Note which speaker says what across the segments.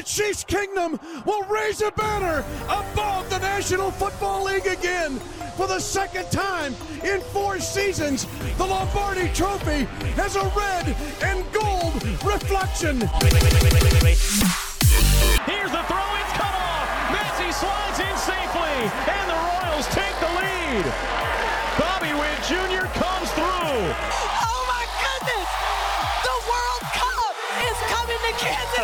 Speaker 1: the Chiefs Kingdom will raise a banner above the National Football League again. For the second time in four seasons, the Lombardi Trophy has a red and gold reflection.
Speaker 2: Here's the throw, it's cut off. Massey slides in safely, and the Royals take the lead. Bobby Witt Jr. comes through.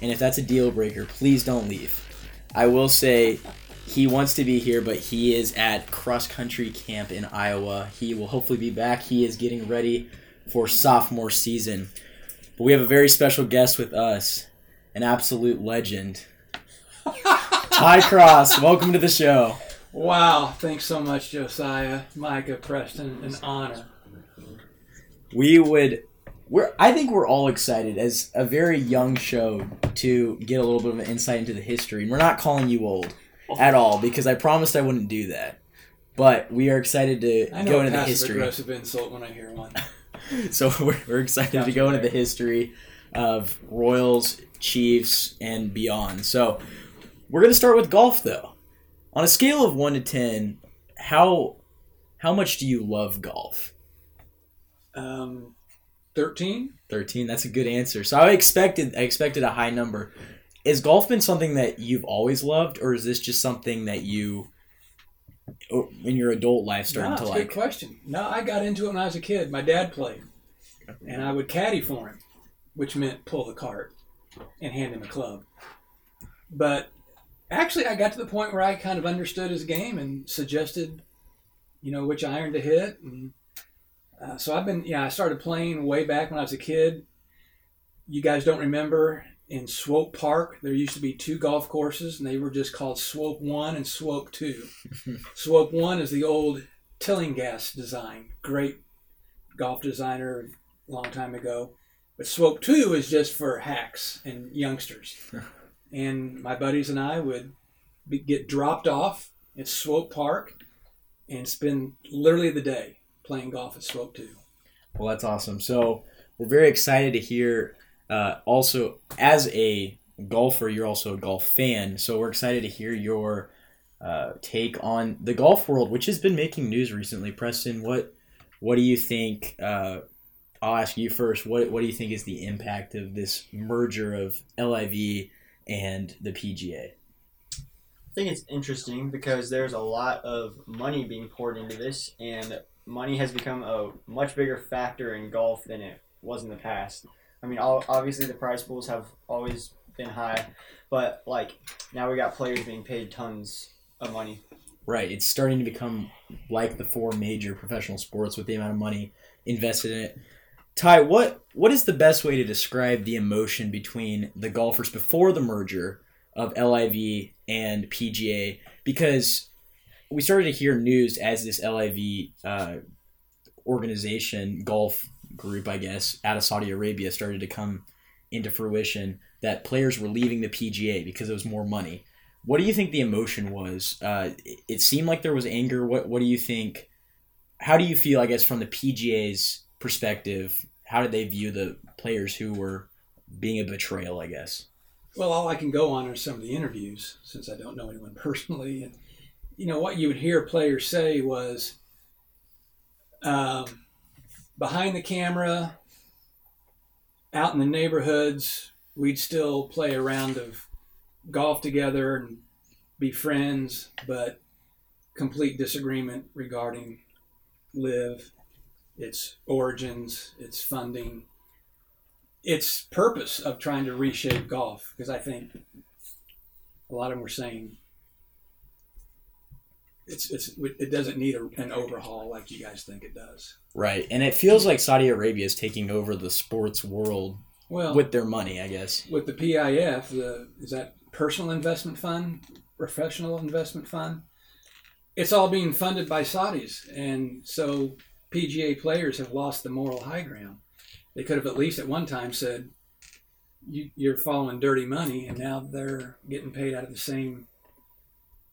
Speaker 3: and if that's a deal breaker, please don't leave. I will say he wants to be here, but he is at cross country camp in Iowa. He will hopefully be back. He is getting ready for sophomore season. But we have a very special guest with us, an absolute legend. Ty Cross, welcome to the show.
Speaker 4: Wow, thanks so much, Josiah, Micah, Preston, an honor.
Speaker 3: We would we're I think we're all excited as a very young show to get a little bit of an insight into the history. And we're not calling you old at all because I promised I wouldn't do that. But we are excited to go into the history.
Speaker 4: aggressive insult when I hear one.
Speaker 3: So we're, we're excited to
Speaker 4: Gotcha,
Speaker 3: go into the history of Royals, Chiefs, and beyond. So we're gonna start with golf though. On a scale of one to ten, how how much do you love golf?
Speaker 4: Um, 13?
Speaker 3: 13 that's a good answer so i expected i expected a high number is golf been something that you've always loved or is this just something that you oh, in your adult life started
Speaker 4: No,
Speaker 3: to
Speaker 4: that's a
Speaker 3: like
Speaker 4: good question. No, I got into it when I was a kid. My dad played, and I would caddy for him, which meant pull the cart and hand him a club. But actually, I got to the point where I kind of understood his game and suggested, you know, which iron to hit. And uh, so I've been, yeah, I started playing way back when I was a kid. You guys don't remember in Swope Park, there used to be two golf courses, and they were just called Swope 1 and Swope 2. Swope 1 is the old Tillinghast design. Great golf designer a long time ago. But Swope 2 is just for hacks and youngsters. and my buddies and I would be, get dropped off at Swope Park and spend literally the day playing golf at Swope 2.
Speaker 3: well that's awesome. So we're very excited to hear uh, also as a golfer you're also a golf fan. So we're excited to hear your uh, take on the golf world which has been making news recently. Preston what what do you think uh, i'll ask you first what, what do you think is the impact of this merger of liv and the pga
Speaker 5: I think it's interesting because there's a lot of money being poured into this, and money has become a much bigger factor in golf than it was in the past. I mean, obviously the prize pools have always been high, but like now we got players being paid tons of money.
Speaker 3: Right. It's starting to become like the four major professional sports with the amount of money invested in it. Ty, what what is the best way to describe the emotion between the golfers before the merger of LIV and PGA? Because we started to hear news as this LIV uh, organization, golf group, I guess, out of Saudi Arabia started to come into fruition that players were leaving the PGA because it was more money. What do you think the emotion was? Uh, it, seemed like there was anger. What What do you think? How do you feel? I guess from the PGA's perspective, how did they view the players who were being a betrayal? I guess.
Speaker 4: Well, all I can go on are some of the interviews since I don't know anyone personally. And, you know, what you would hear players say was um, behind the camera, out in the neighborhoods, we'd still play a round of golf together and be friends, but complete disagreement regarding LIV, its origins, its funding, its purpose of trying to reshape golf. Because I think a lot of them were saying it's, it's it doesn't need a, an overhaul like you guys think it does.
Speaker 3: Right, and it feels like Saudi Arabia is taking over the sports world
Speaker 4: Well,
Speaker 3: with their money. I guess.
Speaker 4: with the PIF, the is that personal investment fund, professional investment fund. It's all being funded by Saudis, and so PGA players have lost the moral high ground. They could have at least at one time said, you, "You're following dirty money," and now they're getting paid out of the same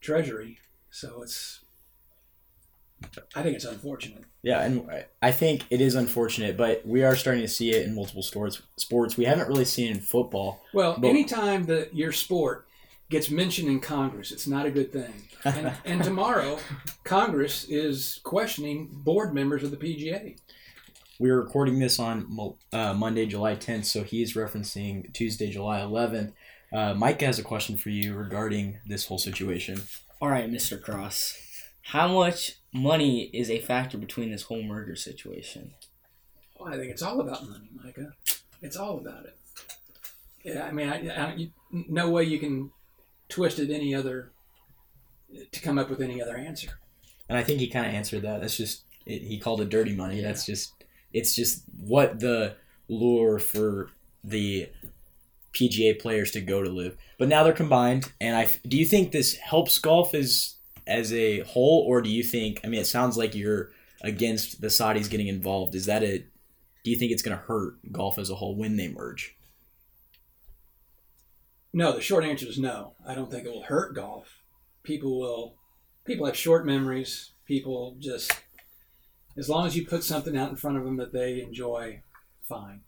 Speaker 4: treasury. So it's, I think it's unfortunate.
Speaker 3: Yeah, and I- think it is unfortunate, but we are starting to see it in multiple sports. Sports we haven't really seen it in football.
Speaker 4: Well,
Speaker 3: But-
Speaker 4: anytime that your sport gets mentioned in Congress, it's not a good thing. And, and tomorrow, Congress is questioning board members of the PGA.
Speaker 3: We're recording this on uh, Monday, July 10th, so he's referencing Tuesday, July 11th. Uh, Mike has a question for you regarding this whole situation.
Speaker 6: All right, Mr. Cross. How much money is a factor between this whole merger situation?
Speaker 4: Well, I think it's all about money, Micah. It's all about it. Yeah, I mean, I, I, you, no way you can twist it any other to come up with any other answer.
Speaker 3: And I think he kind of answered that. That's just it, he called it dirty money. That's just it's just what the lure for the PGA players to go to LIV. But now they're combined, and I do you think this helps golf as as a whole, or do you think? I mean, it sounds like you're against the Saudis getting involved. Is that a? Do you think it's going to hurt golf as a whole when they merge?
Speaker 4: No, the short answer is no. I don't think it will hurt golf. People will. People have short memories. People just, as long as you put something out in front of them that they enjoy, fine.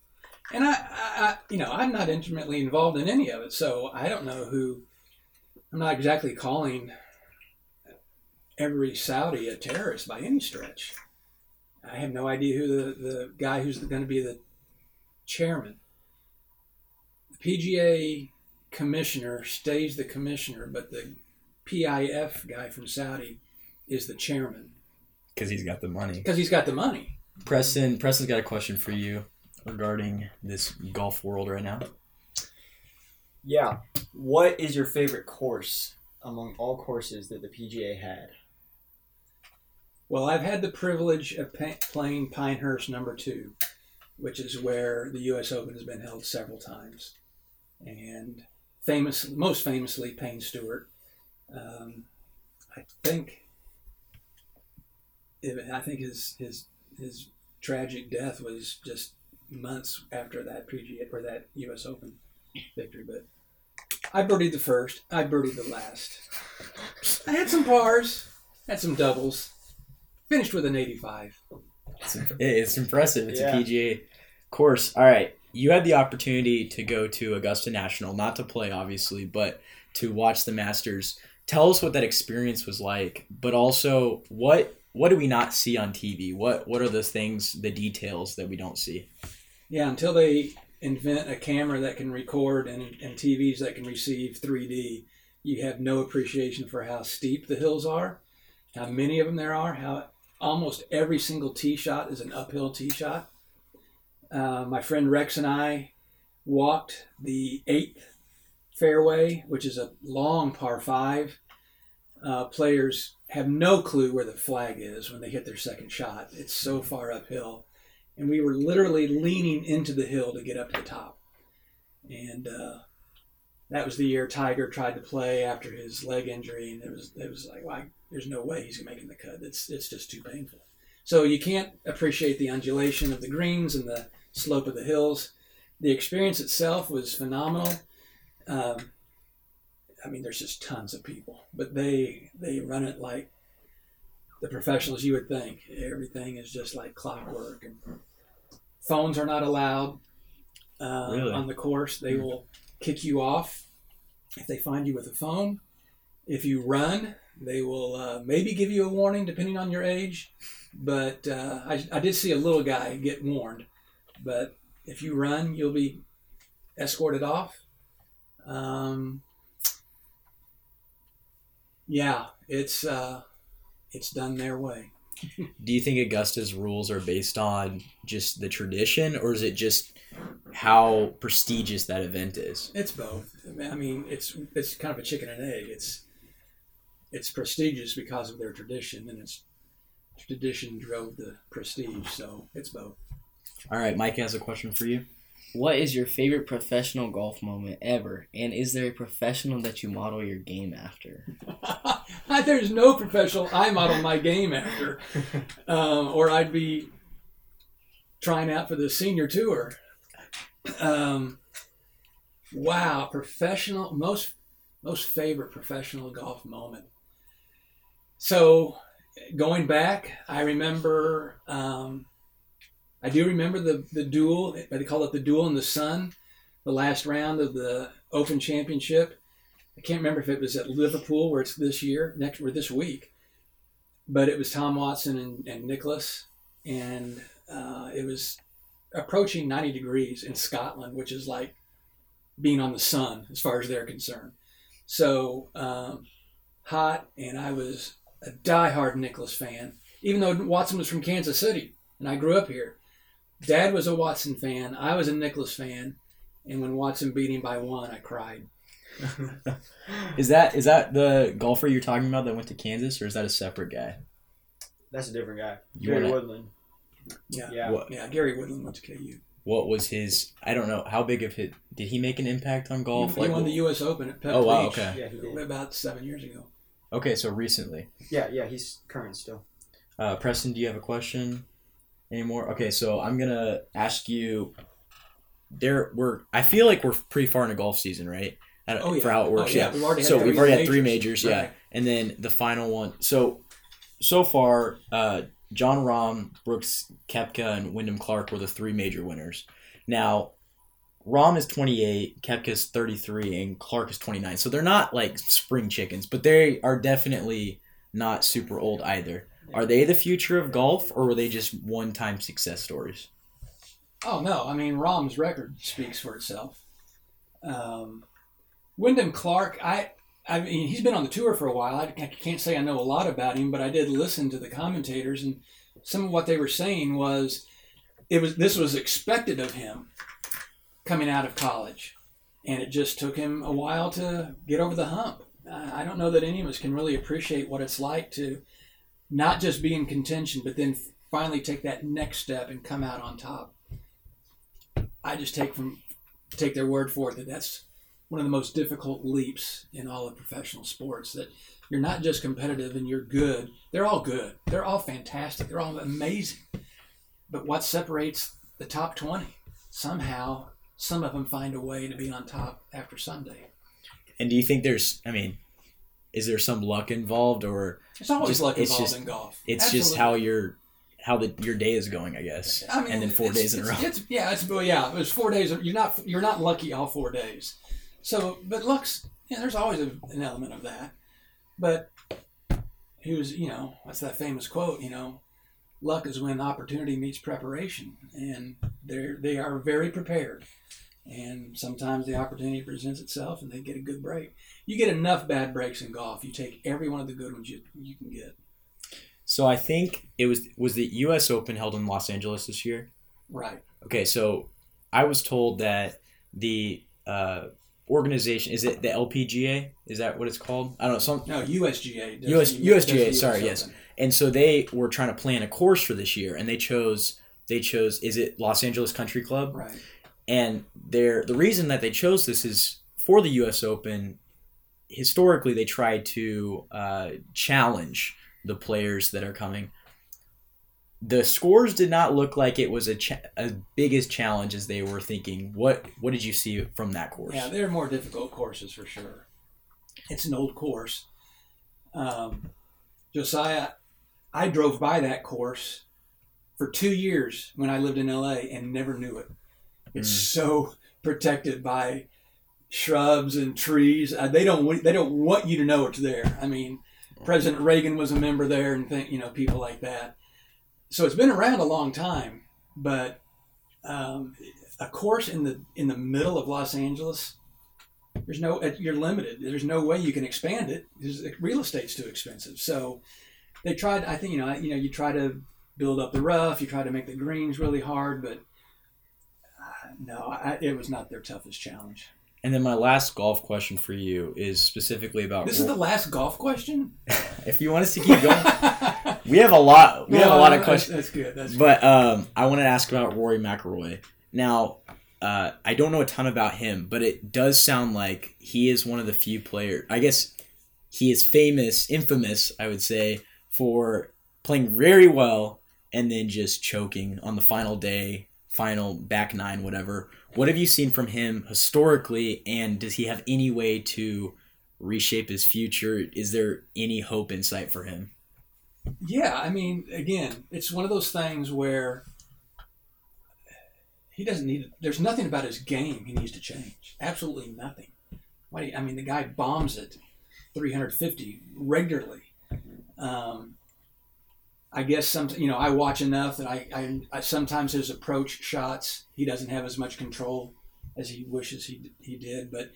Speaker 4: And I, I, I you know, I'm not intimately involved in any of it, so I don't know who. I'm not exactly calling every Saudi a terrorist by any stretch. I have no idea who the, the guy who's going to be the chairman. The PGA commissioner stays the commissioner, but the PIF guy from Saudi is the chairman
Speaker 3: Because he's got the money.
Speaker 4: because he's got the money.
Speaker 3: Preston, Preston's got a question for you regarding this golf world right now.
Speaker 5: Yeah. What is your favorite course among all courses that the PGA had?
Speaker 4: Well, I've had the privilege of pa- playing Pinehurst number two, which is where the U.S. Open has been held several times, and famous, most famously, Payne Stewart. Um, I think, I think his his his tragic death was just months after that PGA or that U.S. Open victory. But I birdied the first, I birdied the last. I had some pars, had some doubles. Finished with an 85.
Speaker 3: It's, it's impressive. It's
Speaker 5: Yeah.
Speaker 3: a PGA course. All right. You had the opportunity to go to Augusta National, not to play, obviously, but to watch the Masters. Tell us what that experience was like, but also what what do we not see on TV? What what are the things, the details that we don't see?
Speaker 4: Yeah, until they invent a camera that can record and, and TVs that can receive 3D, you have no appreciation for how steep the hills are, how many of them there are, how almost every single tee shot is an uphill tee shot. Uh, my friend Rex and I walked the eighth fairway, which is a long par five. Uh, players have no clue where the flag is when they hit their second shot. It's so far uphill and we were literally leaning into the hill to get up to the top. And uh, that was the year Tiger tried to play after his leg injury, and it was it was like, well, there's no way he's making the cut. It's it's just too painful. So you can't appreciate the undulation of the greens and the slope of the hills. The experience itself was phenomenal. Um, I mean, there's just tons of people, but they they run it like the professionals you would think. Everything is just like clockwork, and phones are not allowed uh,
Speaker 3: Really?
Speaker 4: on the course. They will kick you off if they find you with a phone. If you run, they will uh, maybe give you a warning depending on your age. But uh, I, I did see a little guy get warned. But if you run, you'll be escorted off. Um, yeah, it's uh, it's done their way.
Speaker 3: Do you think Augusta's rules are based on just the tradition, or is it just how prestigious that event is?
Speaker 4: It's both. I mean, it's it's kind of a chicken and egg. It's it's prestigious because of their tradition, and it's tradition drove the prestige. So it's both.
Speaker 3: All right, Mike has a question for you.
Speaker 6: What is your favorite professional golf moment ever? And is there a professional that you model your game after?
Speaker 4: There's no professional I model my game after, um, or I'd be trying out for the senior tour. Um, wow, professional most most favorite professional golf moment. So, going back, I remember. Um, I do remember the the duel. They call it the duel in the sun, the last round of the Open Championship. I can't remember if it was at Liverpool where it's this year, next or this week, but it was Tom Watson and, and Nicklaus, and uh, it was approaching 90 degrees in Scotland, which is like being on the sun as far as they're concerned. So um, hot, and I was a diehard Nicklaus fan, even though Watson was from Kansas City and I grew up here. Dad was a Watson fan, I was a Nicklaus fan, and when Watson beat him by one, I cried.
Speaker 3: Is that is that the golfer you're talking about that went to Kansas, or is that a separate guy?
Speaker 5: That's a different guy.
Speaker 3: You
Speaker 5: Gary
Speaker 3: wanna-
Speaker 5: Woodland.
Speaker 4: Yeah,
Speaker 5: Yeah.
Speaker 3: What
Speaker 4: yeah. Gary Woodland went to KU.
Speaker 3: what was his? I don't know how big of hit. Did he make an impact on golf?
Speaker 4: he, he won the U.S. Open at Pebble
Speaker 3: Oh, wow,
Speaker 4: Beach
Speaker 3: okay.
Speaker 5: Yeah, he did.
Speaker 4: about seven years ago.
Speaker 3: okay, so recently.
Speaker 5: Yeah, yeah, he's current still.
Speaker 3: Uh, Preston, do you have a question anymore? Okay, so I'm gonna ask you. There, we're. I feel like we're pretty far in a golf season, right? Don't-
Speaker 4: Oh, yeah.
Speaker 3: For how it works,
Speaker 4: Oh, yeah,
Speaker 3: yeah.
Speaker 4: we've already
Speaker 3: so we've already had three
Speaker 4: majors.
Speaker 3: yeah,
Speaker 4: Right.
Speaker 3: and then the final one. So, so far, uh, Jon Rahm, Brooks Koepka, and Wyndham Clark were the three major winners. Now, Rahm is 28, Koepka is 33, and Clark is 29. So they're not like spring chickens, but they are definitely not super old either. Are they the future of golf, or were they just one-time success stories?
Speaker 4: Oh no, I mean Rahm's record speaks for itself. Um, Wyndham Clark, I, I mean, he's been on the tour for a while. I, I can't say I know a lot about him, but I did listen to the commentators, and some of what they were saying was, it was this was expected of him coming out of college, and it just took him a while to get over the hump. I I don't know that any of us can really appreciate what it's like to not just be in contention, but then finally take that next step and come out on top. I just take from take their word for it that that's one of the most difficult leaps in all of professional sports. That you're not just competitive and you're good. They're all good. They're all fantastic. They're all amazing. But what separates the top twenty? Somehow, some of them find a way to be on top after Sunday.
Speaker 3: And do you think there's? I mean, is there some luck involved, or
Speaker 4: It's always
Speaker 3: Just-
Speaker 4: luck
Speaker 3: it's
Speaker 4: involved
Speaker 3: just-
Speaker 4: in golf.
Speaker 3: it's just how your how the your day is going? I guess.
Speaker 4: I mean,
Speaker 3: and then four
Speaker 4: it's-
Speaker 3: days in a row.
Speaker 4: it's- It's, yeah, it's well, yeah. It was four days. You're not you're not lucky all four days. So, but luck's yeah. There's always a, an element of that. But he was, you know, that's that famous quote. You know, luck is when opportunity meets preparation, and they they are very prepared. And sometimes the opportunity presents itself, and they get a good break. You get enough bad breaks in golf, you take every one of the good ones you you can get.
Speaker 3: So I think it was was the U.S. Open held in Los Angeles this year.
Speaker 4: Right.
Speaker 3: Okay, so I was told that the uh, organization is it the LPGA? Is that what it's called? I don't know. Some
Speaker 4: No, USGA.
Speaker 3: US
Speaker 4: the- does the
Speaker 3: USGA.
Speaker 4: US
Speaker 3: Sorry, yes. And so they were trying to plan a course for this year, and they chose they chose is it Los Angeles Country Club?
Speaker 4: Right.
Speaker 3: And they're, the reason that they chose this is for the U.S. Open. Historically, they tried to uh, challenge the players that are coming. The scores did not look like it was a cha- as big as challenge as they were thinking. What what did you see from that course?
Speaker 4: Yeah, they're more difficult courses for sure. It's an old course. Um, Josiah, I drove by that course for two years when I lived in LA and never knew it. It's so protected by shrubs and trees. Uh, they don't they don't want you to know it's there. I mean, President Reagan was a member there, and think, you know people like that. So it's been around a long time, but um, a course in the in the middle of Los Angeles there's no you're limited there's no way you can expand it real estate's too expensive so they tried i think you know you know you try to build up the rough you try to make the greens really hard but uh, no I, it was not their toughest challenge
Speaker 3: And then my last golf question for you is specifically about
Speaker 4: this is the last golf question
Speaker 3: if you want us to keep going. we have a lot. We have a lot of questions.
Speaker 4: that's good that's good.
Speaker 3: But um, I want to ask about Rory McIlroy. Now, uh, I don't know a ton about him, but it does sound like he is one of the few players. I guess he is famous, infamous, I would say, for playing very well and then just choking on the final day, final back nine, whatever. What have you seen from him historically, and does he have any way to reshape his future? Is there any hope in sight for him?
Speaker 4: Yeah, I mean, again, it's one of those things where he doesn't need. There's nothing about his game he needs to change. Absolutely nothing. Why? do I mean, the guy bombs it 350 regularly. Um, I guess some. You know, I watch enough that I, I, I sometimes his approach shots he doesn't have as much control as he wishes he he did. But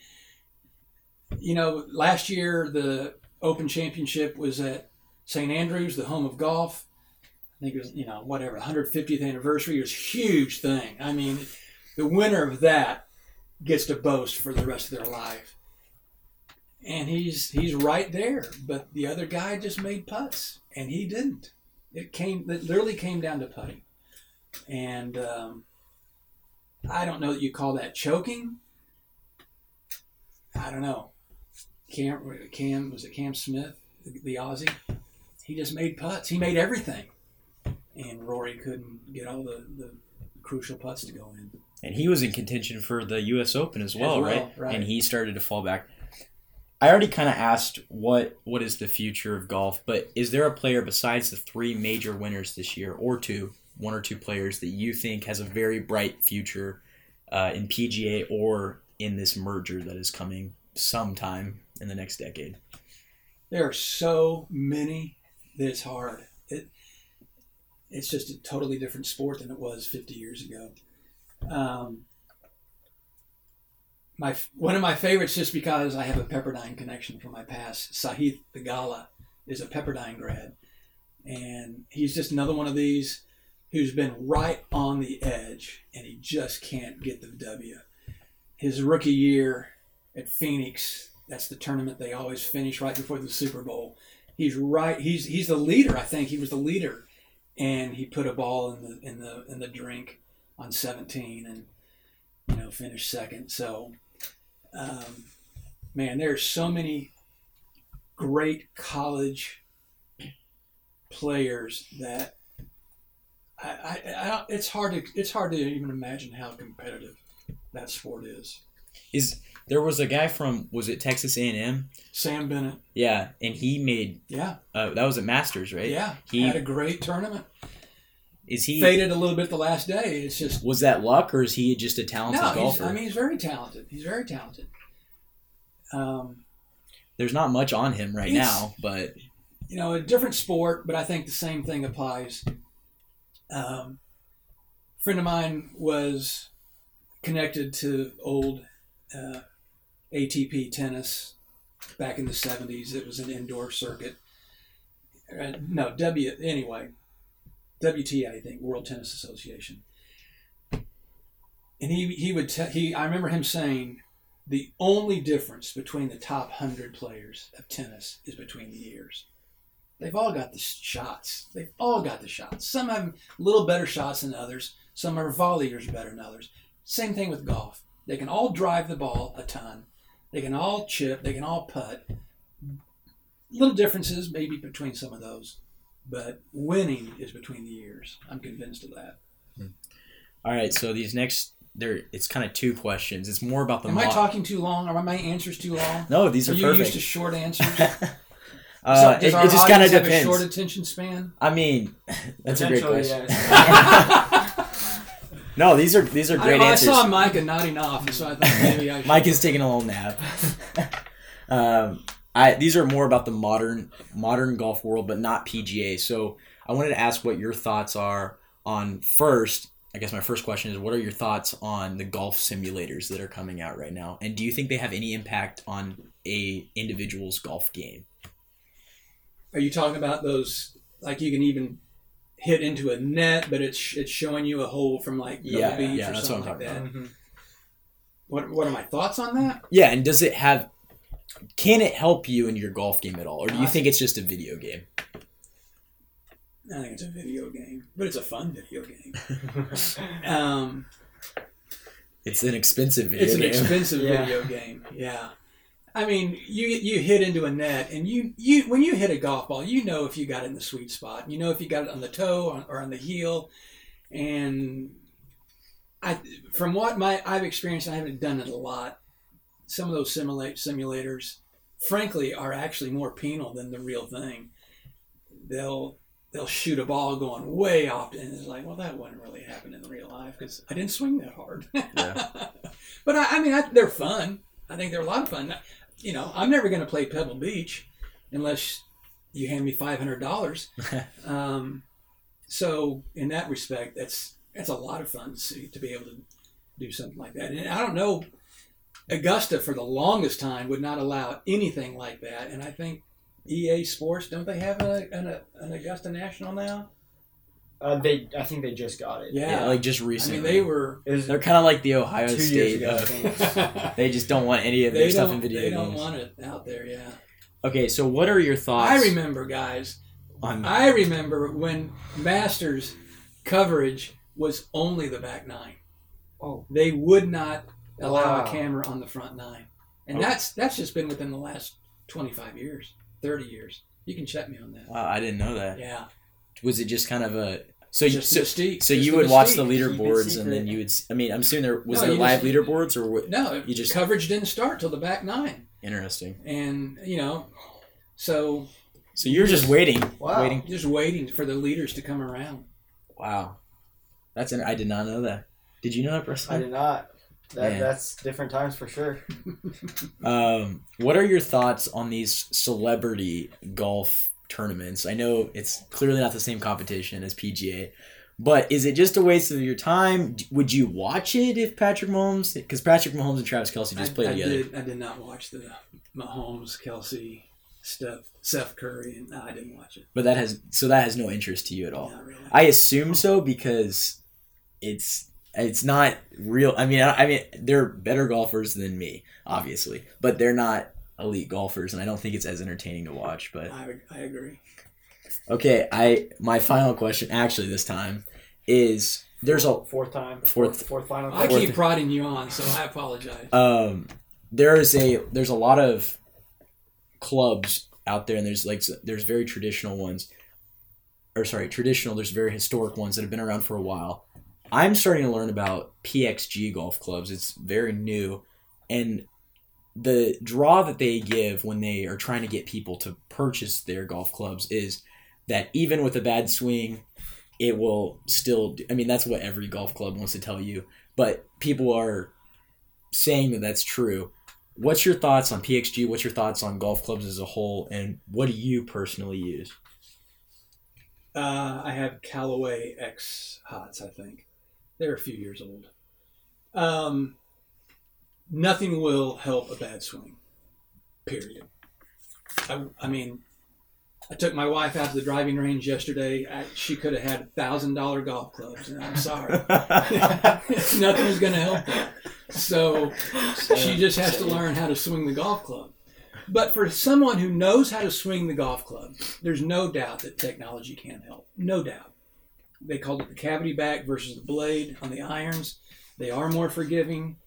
Speaker 4: you know, last year the Open Championship was at St. Andrews, the home of golf. I think it was, you know, whatever, 150th anniversary. It was a huge thing. I mean, the winner of that gets to boast for the rest of their life. And he's he's right there, but the other guy just made putts, and he didn't. It came, it literally came down to putting, and um, I don't know that you call that choking. I don't know. Cam, Cam was it Cam Smith, the, the Aussie? He just made putts. He made everything, and Rory couldn't get all the, the crucial putts to go in.
Speaker 3: And he was in contention for the U.S. Open as well,
Speaker 4: well,
Speaker 3: right?
Speaker 4: right.
Speaker 3: And he started to fall back. I already kind of asked what what is the future of golf, but is there a player besides the three major winners this year, or two, one or two players that you think has a very bright future uh, in PGA or in this merger that is coming sometime in the next decade?
Speaker 4: There are so many that it's hard. It it's just a totally different sport than it was 50 years ago. Um, my one of my favorites, just because I have a Pepperdine connection from my past. Sahith Theegala is a Pepperdine grad, and he's just another one of these who's been right on the edge, and he just can't get the W. His rookie year at Phoenix, that's the tournament they always finish right before the Super Bowl. He's right. He's he's the leader. I think he was the leader, and he put a ball in the in the in the drink on 17, and you know finished second. So, um, man, there's so many great college players that I, I, I it's hard to it's hard to even imagine how competitive that sport is.
Speaker 3: Is there was a guy from was it Texas A and M?
Speaker 4: Sam Bennett,
Speaker 3: Yeah, and he made
Speaker 4: yeah,
Speaker 3: uh, that was at Masters, right?
Speaker 4: yeah,
Speaker 3: He
Speaker 4: had a great tournament.
Speaker 3: Is he
Speaker 4: Faded a little bit the last day. It's just
Speaker 3: was that luck or is he just a talented
Speaker 4: no.
Speaker 3: Golfer?
Speaker 4: I mean, he's very talented. He's very talented. Um,
Speaker 3: There's not much on him right now, but
Speaker 4: you know, a different sport, but I think the same thing applies. Um, a friend of mine was connected to old uh, ATP tennis back in the 70s. It was an indoor circuit. Uh, no, W, anyway, WTA, I think, World Tennis Association. And he, he would tell, he, I remember him saying, the only difference between the top 100 players of tennis is between the years. They've all got the shots. They've all got the shots. Some have little better shots than others. Some are volleyers better than others. Same thing with golf. They can all drive the ball a ton. They can all chip. They can all putt. Little differences maybe between some of those, but winning is between the years. I'm convinced of that.
Speaker 3: all right. So these next, there it's kind of two questions. It's more about the.
Speaker 4: Am I talking too long? Are my answers too long?
Speaker 3: No, these
Speaker 4: Are
Speaker 3: are
Speaker 4: you
Speaker 3: perfect.
Speaker 4: used to short answers?
Speaker 3: uh,
Speaker 4: So
Speaker 3: it, it just kind of depends.
Speaker 4: a short attention span?
Speaker 3: I mean, that's a great question.
Speaker 5: yes.
Speaker 3: No, these are these are
Speaker 4: I,
Speaker 3: great
Speaker 4: know, I
Speaker 3: answers.
Speaker 4: saw Micah nodding off, so I thought maybe I should.
Speaker 3: Mike is taking a little nap. um, I these are more about the modern modern golf world, but not PGA. So I wanted to ask what your thoughts are on first. I guess my first question is, what are your thoughts on the golf simulators that are coming out right now, and do you think they have any impact on a individual's golf game?
Speaker 4: Are you talking about those? Like you can even hit into a net, but it's it's showing you a hole from like
Speaker 3: Yeah,
Speaker 4: Beach
Speaker 3: yeah,
Speaker 4: or
Speaker 3: that's
Speaker 4: something
Speaker 3: what
Speaker 4: like
Speaker 3: I'm
Speaker 4: that.
Speaker 5: Mhm.
Speaker 4: What what are my thoughts on that?
Speaker 3: Yeah, and does it have? Can it help you in your golf game at all, or do you
Speaker 4: Uh,
Speaker 3: think it's just a video game?
Speaker 4: I think it's a video game, but it's a fun video game. um,
Speaker 3: It's an expensive video game.
Speaker 4: It's an
Speaker 3: game.
Speaker 4: expensive
Speaker 5: Yeah.
Speaker 4: video game. Yeah. I mean, you you hit into a net, and you you when you hit a golf ball, you know if you got it in the sweet spot. You know if you got it on the toe or, or on the heel, and I from what my I've experienced, I haven't done it a lot. Some of those simulate simulators, frankly, are actually more penal than the real thing. They'll they'll shoot a ball going way off, and it's like, well, that wouldn't really happen in real life because I didn't swing that hard. but I, I mean, I, they're fun. I think they're a lot of fun. You know, I'm never going to play Pebble Beach unless you hand me five hundred dollars. um, so in that respect, that's that's a lot of fun to see to be able to do something like that. And I don't know, Augusta for the longest time would not allow anything like that, and I think EA Sports don't they have a, an, an Augusta National now?
Speaker 5: Uh, they, I think they just got it.
Speaker 4: Yeah,
Speaker 3: Yeah, like just
Speaker 4: I
Speaker 3: recently.
Speaker 4: mean they were.
Speaker 5: Was
Speaker 3: They're kind of like the Ohio
Speaker 5: two years
Speaker 3: State.
Speaker 5: ago.
Speaker 3: Of- they just don't want any of their stuff in video
Speaker 4: They
Speaker 3: games.
Speaker 4: don't want it out there. Yeah.
Speaker 3: Okay, so what are your thoughts?
Speaker 4: I remember, guys.
Speaker 3: on
Speaker 4: I remember when Masters coverage was only the back nine.
Speaker 5: Oh.
Speaker 4: They would not allow
Speaker 5: Wow.
Speaker 4: a camera on the front nine, and
Speaker 3: Oh.
Speaker 4: that's that's just been within the last twenty five years, thirty years. You can check me on that.
Speaker 3: Wow, I didn't know that.
Speaker 4: Yeah,
Speaker 3: Was it just kind of a so you so,
Speaker 4: mystique.
Speaker 3: so you
Speaker 4: the
Speaker 3: would watch the leaderboards and then you would I mean I'm assuming there was
Speaker 4: No,
Speaker 3: there live
Speaker 4: just-
Speaker 3: leaderboards or what
Speaker 4: No,
Speaker 3: You just-
Speaker 4: coverage didn't start till the back nine,
Speaker 3: interesting.
Speaker 4: and you know, so
Speaker 3: So you're just waiting,
Speaker 5: Wow.
Speaker 3: waiting.
Speaker 4: just waiting for the leaders to come around.
Speaker 3: Wow, that's an I did not know that. Did you know that,
Speaker 5: personally?
Speaker 3: I
Speaker 5: did not. That,
Speaker 3: Man.
Speaker 5: that's different times for sure.
Speaker 3: Um, what are your thoughts on these celebrity golf tournaments? I know it's clearly not the same competition as PGA, but is it just a waste of your time? Would you watch it if Patrick Mahomes? Because Patrick Mahomes and Travis Kelce just
Speaker 4: I,
Speaker 3: played
Speaker 4: I
Speaker 3: together.
Speaker 4: Did, I did not watch the Mahomes, Kelce, Steph, Seth Curry, and no, I didn't watch it.
Speaker 3: But that has so that has no interest to you at all.
Speaker 4: Not really.
Speaker 3: I assume so because it's it's not real. I mean, I, I mean they're better golfers than me, obviously, but they're not elite golfers, and I don't think it's as entertaining to watch. But
Speaker 4: I, I agree.
Speaker 3: okay, I my final question actually this time is there's a
Speaker 5: Fourth time.
Speaker 3: Fourth-
Speaker 5: Fourth final.
Speaker 4: I
Speaker 3: Fourth-
Speaker 4: keep prodding you on, so I apologize.
Speaker 3: um there's a there's a lot of clubs out there and there's like there's very traditional ones or sorry traditional there's very historic ones that have been around for a while i'm starting to learn about pxg golf clubs it's very new and the draw that they give when they are trying to get people to purchase their golf clubs is that even with a bad swing it will still i mean that's what every golf club wants to tell you but people are saying that that's true. What's your thoughts on PXG? What's your thoughts on golf clubs as a whole? And what do you personally use?
Speaker 4: Uh, I have Callaway X Hots, I think. They're a few years old. Um, nothing will help a bad swing, period. I, I mean, I took my wife out to the driving range yesterday. I, she could have had $1,000 golf clubs, and I'm sorry. Nothing is going to help that. So she just has to learn how to swing the golf club. But for someone who knows how to swing the golf club, there's no doubt that technology can help. No doubt. They called it the cavity back versus the blade on the irons. They are more forgiving,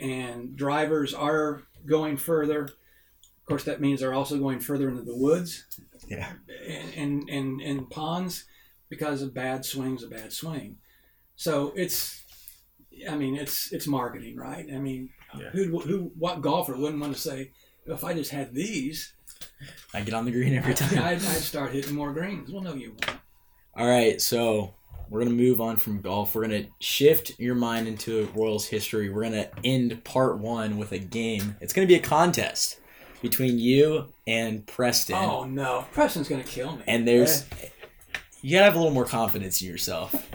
Speaker 4: and drivers are going further. Of course, that means they're also going further into the woods
Speaker 3: Yeah.
Speaker 4: and, and, and, and ponds because a bad swing's a bad swing. So it's, I mean, it's it's marketing, right? I mean,
Speaker 3: Yeah.
Speaker 4: who who what golfer wouldn't want to say, if I just had these,
Speaker 3: I get on the green every time.
Speaker 4: I'd, I'd start hitting more greens. Well, no, you won't.
Speaker 3: All right, so we're gonna move on from golf. We're gonna shift your mind into Royals history. We're gonna end part one with a game. It's gonna be a contest between you and Preston.
Speaker 4: Oh no, Preston's gonna kill me.
Speaker 3: and there's eh. you gotta have a little more confidence in yourself.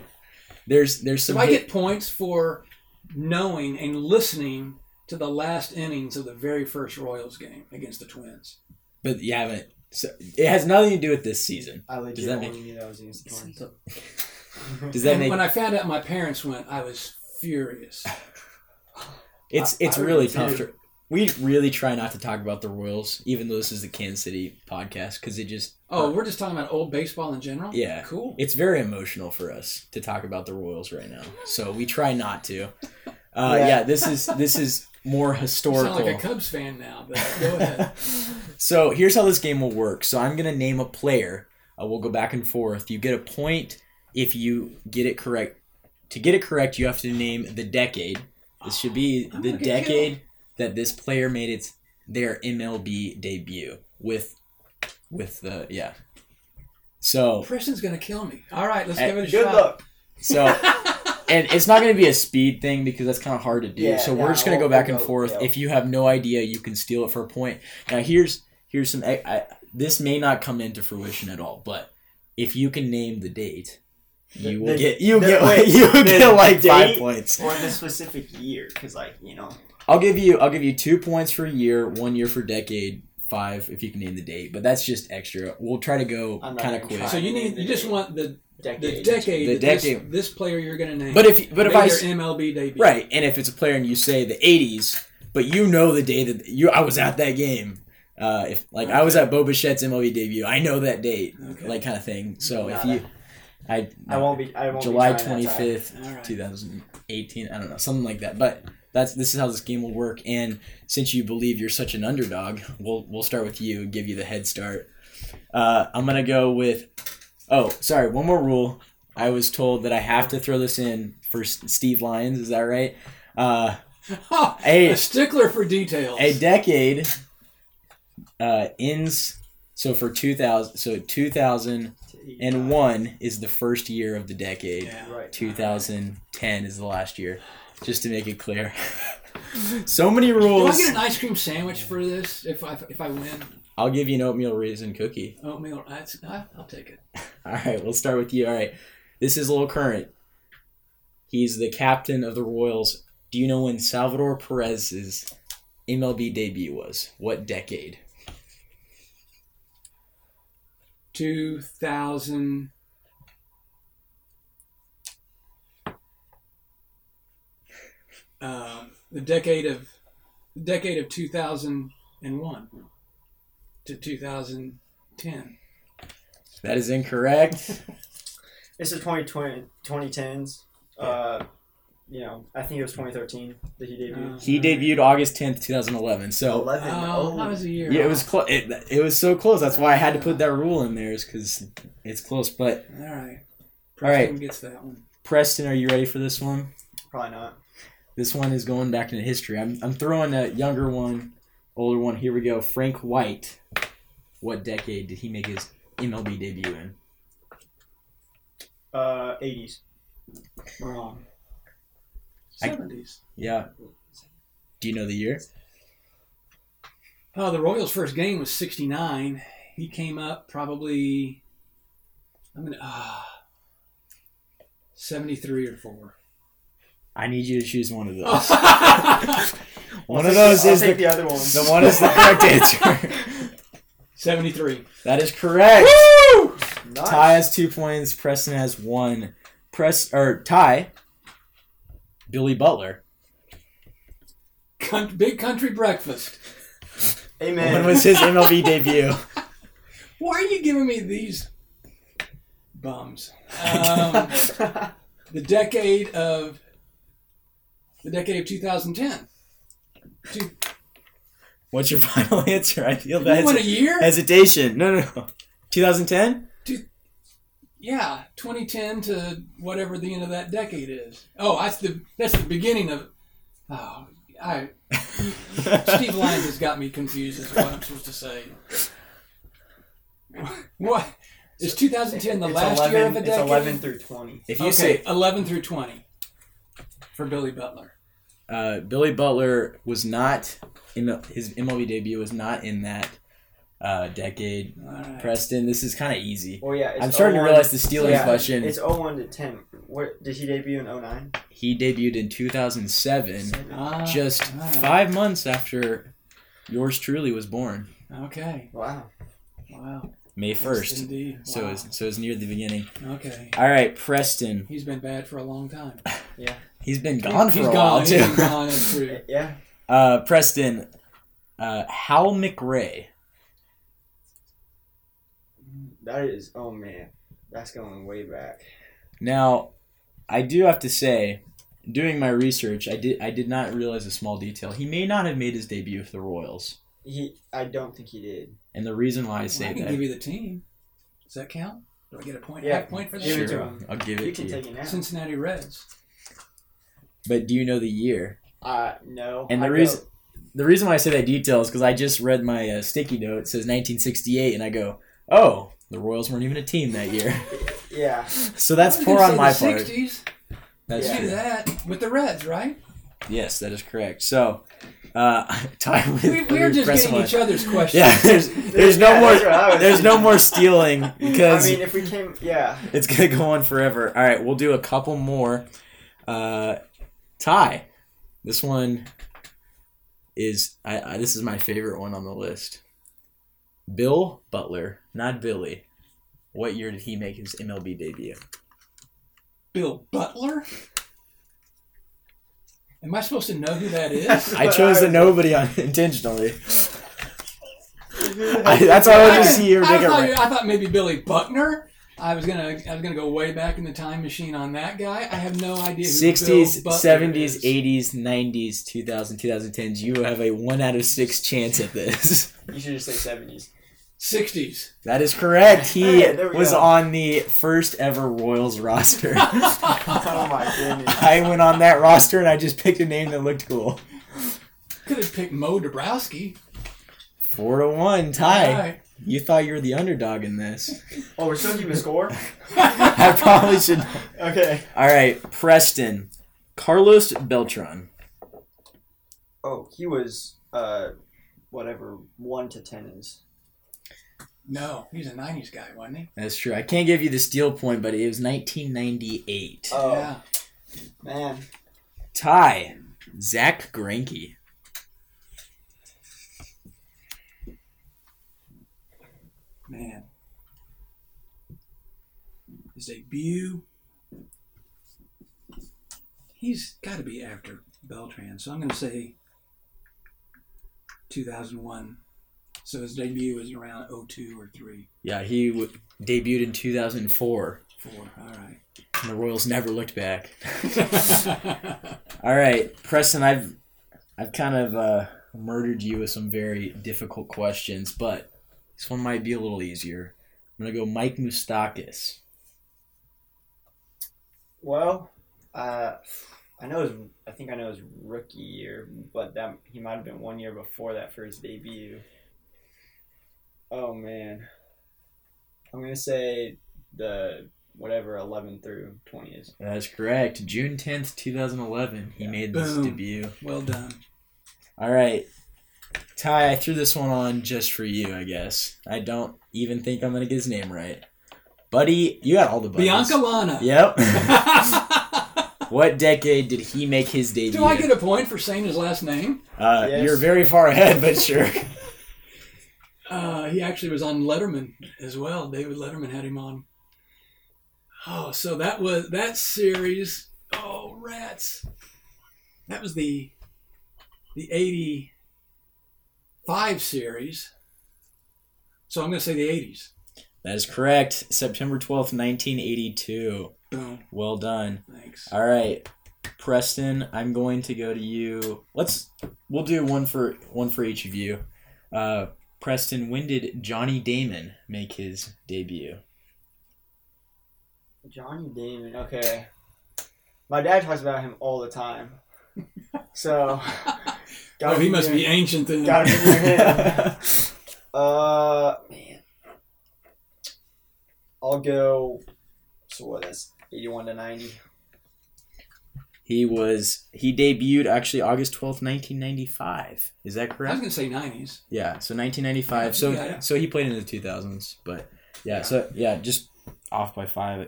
Speaker 3: There's there's
Speaker 4: do
Speaker 3: some
Speaker 4: I
Speaker 3: hit-
Speaker 4: get points for knowing and listening to the last innings of the very first Royals game against the Twins?
Speaker 3: but you haven't. So it has nothing to do with this season.
Speaker 5: I legit
Speaker 3: Does that
Speaker 5: only
Speaker 3: make-
Speaker 5: knew that was against the Twins.
Speaker 3: Does that
Speaker 4: And
Speaker 3: make
Speaker 4: when I found out my parents went, I was furious.
Speaker 3: it's
Speaker 5: I-
Speaker 3: it's
Speaker 5: I would
Speaker 3: really tough. To, we really try not to talk about the Royals, even though this is the Kansas City podcast, because it just
Speaker 4: Oh, we're just talking about old baseball in general.
Speaker 3: Yeah.
Speaker 4: cool.
Speaker 3: it's very emotional for us to talk about the Royals right now. So we try not to. Uh,
Speaker 5: Yeah.
Speaker 3: yeah. this is this is more
Speaker 4: You sound
Speaker 3: historical.
Speaker 4: like a Cubs fan now, but go ahead.
Speaker 3: So here's how this game will work. So I'm gonna name a player. Uh, we'll go back and forth. You get a point if you get it correct. To get it correct, you have to name the decade. This should be the decade that this player made its their MLB debut with with the yeah. So
Speaker 4: Preston's gonna kill me. All right, let's
Speaker 3: Eh,
Speaker 4: give it a
Speaker 5: Good
Speaker 4: shot.
Speaker 5: luck.
Speaker 3: so and it's not going to be a speed thing because that's kind of hard to do.
Speaker 5: Yeah,
Speaker 3: so we're
Speaker 5: yeah,
Speaker 3: just going to
Speaker 5: we'll-
Speaker 3: go back
Speaker 5: we'll
Speaker 3: and
Speaker 5: go-
Speaker 3: forth.
Speaker 5: yeah.
Speaker 3: If you have no idea, you can steal it for a point. Now here's here's some. I, I, this may not come into fruition at all, but if you can name the date, you will
Speaker 5: The-
Speaker 3: get you
Speaker 5: the-
Speaker 3: get
Speaker 5: wait,
Speaker 3: you will get like five points.
Speaker 5: Or the specific year, because like you know,
Speaker 3: I'll give you I'll give you two points for a year, one year for decade, five if you can name the date. But that's just extra. We'll try to go kind of quick.
Speaker 4: So you need you just want the decade, the
Speaker 5: decade.
Speaker 4: decade,
Speaker 3: The
Speaker 4: that this-
Speaker 3: decade.
Speaker 4: This, player you're gonna name.
Speaker 3: But if but if I
Speaker 4: MLB debut,
Speaker 3: Right, and if it's a player and you say the '80s, but you know the day that you I was at that game. Uh, if like I was at Bo Bichette's MLB debut, I know that date,
Speaker 4: Okay.
Speaker 3: like kind of thing. So if you, I
Speaker 5: I won't be. I won't.
Speaker 3: July
Speaker 5: be trying
Speaker 3: twenty
Speaker 5: that
Speaker 3: fifth,
Speaker 4: All right.
Speaker 3: two thousand eighteen. I don't know, something like that. But that's this is how this game will work. And since you believe you're such an underdog, we'll we'll start with you, give you the head start. Uh, I'm gonna go with. Oh, sorry. One more rule. I was told that I have to throw this in for Steve Lyons. Is that right? Uh, Hey.
Speaker 4: a stickler for details.
Speaker 3: a decade uh, ends. So for 2000, so 2001 is the first year of the decade.
Speaker 4: Yeah.
Speaker 5: Right.
Speaker 3: 2010 is the last year just to make it clear. so many rules.
Speaker 4: Do I get an ice cream sandwich for this if I, if I win?
Speaker 3: I'll give you an oatmeal raisin cookie.
Speaker 4: Oatmeal, I'll take it.
Speaker 3: All right, we'll start with you. All right, this is a little current. He's the captain of the Royals. Do you know when Salvador Perez's MLB debut was? What decade?
Speaker 4: 2000. Um, the decade of the decade of two thousand and one to two thousand ten.
Speaker 3: That is incorrect.
Speaker 5: This is 2020, 2010s. Uh, you know, I think it was 2013 that he debuted.
Speaker 4: Uh,
Speaker 3: He debuted August 10th, 2011. So
Speaker 5: 11.
Speaker 4: Oh, that was a year.
Speaker 3: yeah, it was close. It, it was so close. That's why I had to put that rule in there, is because it's close. But
Speaker 4: All right.
Speaker 3: All right.
Speaker 4: Preston gets that one.
Speaker 3: Preston, are you ready for this one?
Speaker 5: Probably not.
Speaker 3: This one is going back into history. I'm, I'm throwing a younger one, older one. Here we go. Frank White. What decade did he make his MLB debut in?
Speaker 5: Uh, 80s.
Speaker 4: Wrong.
Speaker 3: I-
Speaker 4: Seventies.
Speaker 3: Yeah. Do you know the year?
Speaker 4: Oh, the Royals' first game was '69. He came up probably. I'm gonna ah. 73 or four.
Speaker 3: I need you to choose one of those. One of those
Speaker 5: I'll
Speaker 3: is
Speaker 5: take
Speaker 3: the,
Speaker 5: the other one.
Speaker 3: the one is the correct answer.
Speaker 4: 73.
Speaker 3: that is correct.
Speaker 5: Nice.
Speaker 3: Ty has two points. Preston has one. Press or Ty. Billy Butler.
Speaker 4: Cunt- big country breakfast.
Speaker 5: Amen.
Speaker 3: When was his MLB debut?
Speaker 4: Why are you giving me these bums? Um, the decade of the decade of 2010. Two,
Speaker 3: What's your final answer? I feel
Speaker 4: you
Speaker 3: that
Speaker 4: want a year?
Speaker 3: hesitation. No, no, no. 2010.
Speaker 4: Yeah, 2010 to whatever the end of that decade is. Oh, that's the that's the beginning of. Oh, I Steve Lyons has got me confused. as to what I'm supposed to say. What is 2010 the
Speaker 5: It's
Speaker 4: last
Speaker 5: 11,
Speaker 4: year of a decade?
Speaker 5: It's 11 through 20.
Speaker 3: If you
Speaker 4: okay,
Speaker 3: say
Speaker 4: 11 through 20 for Billy Butler.
Speaker 3: uh, Billy Butler was not in the, his MLB debut was not in that uh, decade.
Speaker 4: All right.
Speaker 3: Preston, this is kind of easy.
Speaker 5: Well, yeah. It's
Speaker 3: I'm starting to
Speaker 5: 01
Speaker 3: realize the stealing
Speaker 5: yeah,
Speaker 3: question.
Speaker 5: It's 01 to 10. What did he debut in 09?
Speaker 3: He debuted in 2007,
Speaker 4: Ah,
Speaker 3: just
Speaker 4: all right.
Speaker 3: five months after yours truly was born,
Speaker 4: Okay.
Speaker 5: Wow.
Speaker 4: Wow.
Speaker 3: May
Speaker 4: Yes,
Speaker 3: 1st.
Speaker 4: indeed.
Speaker 3: So it's so it's near the beginning.
Speaker 4: Okay.
Speaker 3: All right, Preston.
Speaker 4: He's been bad for a long time.
Speaker 3: He's been gone for
Speaker 4: He's
Speaker 3: a
Speaker 4: gone.
Speaker 3: while
Speaker 4: He's
Speaker 3: too.
Speaker 4: been gone. That's true.
Speaker 5: Yeah.
Speaker 3: Uh, Preston, uh, Hal McRae.
Speaker 5: That is. Oh man, that's going way back.
Speaker 3: Now, I do have to say, doing my research, I did I did not realize a small detail. He may not have made his debut with the Royals,
Speaker 5: He, I don't think he did.
Speaker 3: and the reason why I
Speaker 4: Well,
Speaker 3: say
Speaker 4: I can
Speaker 3: that.
Speaker 4: give you the team. Does that count? Do I get a point?
Speaker 5: Yeah.
Speaker 4: Half point for that?
Speaker 5: Give it to
Speaker 3: sure. I'll give
Speaker 5: You
Speaker 3: it to
Speaker 5: can
Speaker 3: you.
Speaker 5: take it now.
Speaker 4: Cincinnati Reds.
Speaker 3: But do you know the year?
Speaker 5: Uh, no.
Speaker 3: And the
Speaker 5: I go-
Speaker 3: reason the reason why I say that detail is because I just read my uh, sticky note. It says 1968, and I go, "Oh, the Royals weren't even a team that year."
Speaker 5: Yeah.
Speaker 3: so that's
Speaker 4: I was
Speaker 3: poor on my
Speaker 4: the
Speaker 3: part.
Speaker 4: 60s.
Speaker 3: That's
Speaker 5: Yeah.
Speaker 4: Do
Speaker 3: true.
Speaker 4: that with the Reds, right?
Speaker 3: Yes, that is correct. So, uh, Ty, with,
Speaker 4: We, we're just getting
Speaker 3: on.
Speaker 4: each other's questions.
Speaker 3: Yeah, there's there's no
Speaker 5: Yeah,
Speaker 3: more
Speaker 5: that's what
Speaker 3: there's no more stealing because I
Speaker 5: mean, if we came, yeah.
Speaker 3: it's gonna go on forever. All right, we'll do a couple more. Uh, Ty, this one is I, I this is my favorite one on the list. Bill Butler, not Billy. What year did he make his MLB debut?
Speaker 4: Bill Butler. Am I supposed to know who that is?
Speaker 3: I chose
Speaker 5: I-
Speaker 3: the nobody on intentionally. I, that's why I wanted to see your
Speaker 4: I
Speaker 3: bigger.
Speaker 4: thought, I thought maybe Billy Buckner. I was gonna I was gonna go way back in the time machine on that guy. I have no idea.
Speaker 3: 60s, 70s, 80s, 90s, 2000, 2010s. You have a one out of six chance at this.
Speaker 5: You should just say seventies.
Speaker 4: 60s.
Speaker 3: That is correct. He
Speaker 5: Hey,
Speaker 3: was
Speaker 5: go.
Speaker 3: on the first ever Royals roster.
Speaker 5: Oh my goodness.
Speaker 3: I went on that roster and I just picked a name that looked cool.
Speaker 4: Could have picked Moe Drabowsky.
Speaker 3: Four to one, Ty.
Speaker 4: All right.
Speaker 3: You thought you were the underdog in this.
Speaker 5: Oh, we're still keeping score.
Speaker 3: I probably should.
Speaker 5: Okay.
Speaker 3: All right, Preston, Carlos Beltran.
Speaker 5: Oh, he was uh, whatever one to ten is.
Speaker 4: No, he's a 90s guy, wasn't he?
Speaker 3: That's true. I can't give you the steal point, but it was 1998.
Speaker 5: Oh
Speaker 4: Yeah.
Speaker 5: man,
Speaker 3: Ty, Zack Greinke.
Speaker 4: Man. His debut. He's got to be after Beltran, so I'm going to say 2001. So his debut was around 02 or 3.
Speaker 3: Yeah, he w- debuted in 2004.
Speaker 4: 4. All right.
Speaker 3: And the Royals never looked back. All right, Preston, I've I've kind of uh, murdered you with some very difficult questions, but this one might be a little easier. I'm gonna go Mike Moustakas.
Speaker 5: well, uh, I know his. I think I know his rookie year, but that he might have been one year before that for his debut. Oh man, I'm gonna say the whatever 11 through 20 is.
Speaker 3: That's correct. June 10th, 2011, he made this
Speaker 4: Boom.
Speaker 3: debut.
Speaker 4: well done.
Speaker 3: All right, Ty, I threw this one on just for you, I guess. I don't even think I'm gonna get his name right. Buddy, you got all the buddies.
Speaker 4: Biancalana.
Speaker 3: Yep. what decade did he make his debut?
Speaker 4: Do I get a point for saying his last name?
Speaker 3: Uh,
Speaker 5: Yes.
Speaker 3: You're very far ahead, but sure.
Speaker 4: Uh, he actually was on Letterman as well. David Letterman had him on. Oh, so that was that series. Oh, rats! That was the the eighty five series. So I'm going to say the eighties.
Speaker 3: that is correct. September 12th, 1982.
Speaker 4: Boom.
Speaker 3: Well done.
Speaker 4: Thanks.
Speaker 3: All right, Preston, I'm going to go to you. Let's we'll do one for one for each of you. Uh, Preston, when did Johnny Damon make his debut?
Speaker 5: Johnny Damon. Okay, my dad talks about him all the time. So,
Speaker 4: Oh, he must
Speaker 5: me-
Speaker 4: be ancient then.
Speaker 5: Gotta give you him. Uh, man. I'll go. So what is eighty-one to ninety.
Speaker 3: He was he debuted actually August 12th, 1995. Is that correct?
Speaker 4: I was going to say nineties.
Speaker 3: Yeah, so 1995. So
Speaker 4: Yeah, yeah.
Speaker 3: so he played in the 2000s, but yeah, so yeah, just off by 5.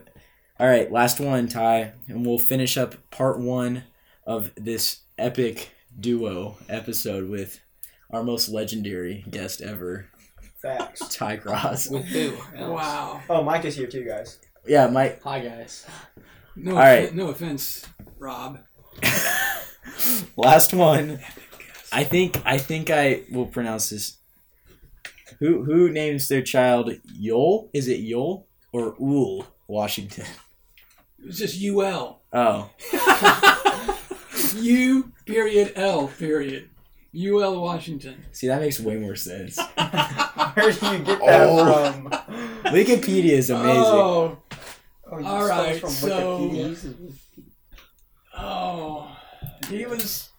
Speaker 3: All right, last one, Ty, and we'll finish up part 1 of this epic duo episode with our most legendary guest ever,
Speaker 5: Facts.
Speaker 3: Ty Cross.
Speaker 6: With who?
Speaker 4: Wow.
Speaker 5: Oh, Mike is here too, guys.
Speaker 3: Yeah, Mike.
Speaker 6: Hi guys.
Speaker 4: No,
Speaker 3: All right.
Speaker 4: no offense, Rob.
Speaker 3: Last one. I think I think I will pronounce this. Who who names their child Yol? Is it Yol or Ul Washington?
Speaker 4: It was just UL.
Speaker 3: Oh,
Speaker 4: U period L period. UL Washington.
Speaker 3: See, that makes way more sense.
Speaker 5: Where do you get that
Speaker 3: Oh.
Speaker 5: from?
Speaker 3: Wikipedia is amazing.
Speaker 4: Oh,
Speaker 5: Oh, you
Speaker 4: All
Speaker 5: stole
Speaker 4: right,
Speaker 5: from
Speaker 4: so-
Speaker 5: Wikipedia?
Speaker 4: oh, he was,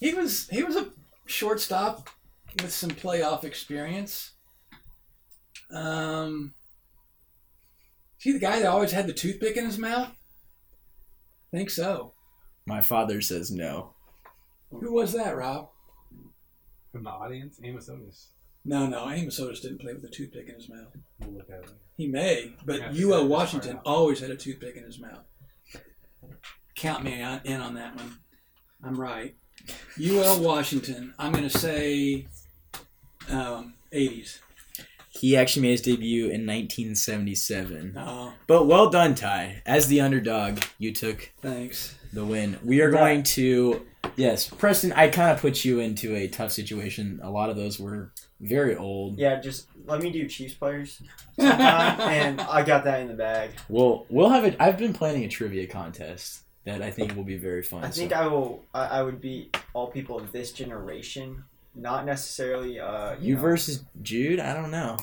Speaker 4: he was, he was a shortstop with some playoff experience. Um, see the guy that always had the toothpick in his mouth. I think so.
Speaker 3: My father says no.
Speaker 4: Who was that, Rob?
Speaker 7: From the audience, Amos Otis.
Speaker 4: No, no, Amos Otis didn't play with a toothpick in his mouth.
Speaker 7: We'll look at it.
Speaker 4: He may, but UL Washington always had a toothpick in his mouth. Count me in on that one. I'm right. UL Washington. I'm going to say um, 80s.
Speaker 3: He actually made his debut in 1977.
Speaker 4: Oh,
Speaker 3: But well done, Ty. As the underdog, you took
Speaker 4: thanks.
Speaker 3: The win. We are going to yes, Preston. I kind of put you into a tough situation. A lot of those were very old.
Speaker 5: Yeah, just let me do Chiefs players sometime, and I got that in the bag.
Speaker 3: We'll we'll have it. I've been planning a trivia contest that I think will be very fun.
Speaker 5: I think
Speaker 3: so-
Speaker 5: I will. I, I would beat all people of this generation, not necessarily. Uh, you,
Speaker 3: you
Speaker 5: know,
Speaker 3: versus Jude. I don't know.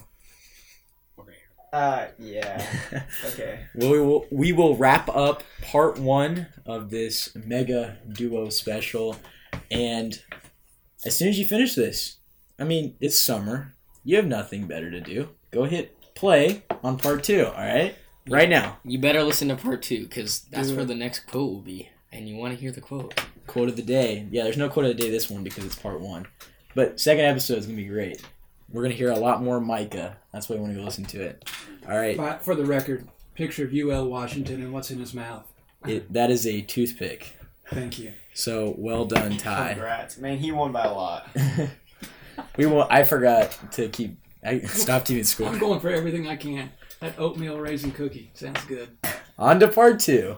Speaker 5: Uh, yeah. Okay.
Speaker 3: Well, we will we will wrap up part one of this mega duo special, and as soon as you finish this, I mean it's summer. You have nothing better to do. Go hit play on part two. All right, right now.
Speaker 6: You better listen to part two because that's
Speaker 4: Do
Speaker 6: where the next quote will be, and you want to hear the quote.
Speaker 3: Quote of the day. Yeah, there's no quote of the day this one because it's part one, but second episode is gonna be great. We're gonna hear a lot more Micah. That's why you want to go listen to it. All right,
Speaker 4: But for the record, picture of UL Washington and what's in his mouth.
Speaker 3: it, that is a toothpick.
Speaker 4: Thank you.
Speaker 3: So well done, Ty.
Speaker 5: Congrats, man. He won by a lot.
Speaker 3: we will. I forgot to keep. I stopped keeping score.
Speaker 4: I'm going for everything I can. That oatmeal raisin cookie sounds good.
Speaker 3: On to part two.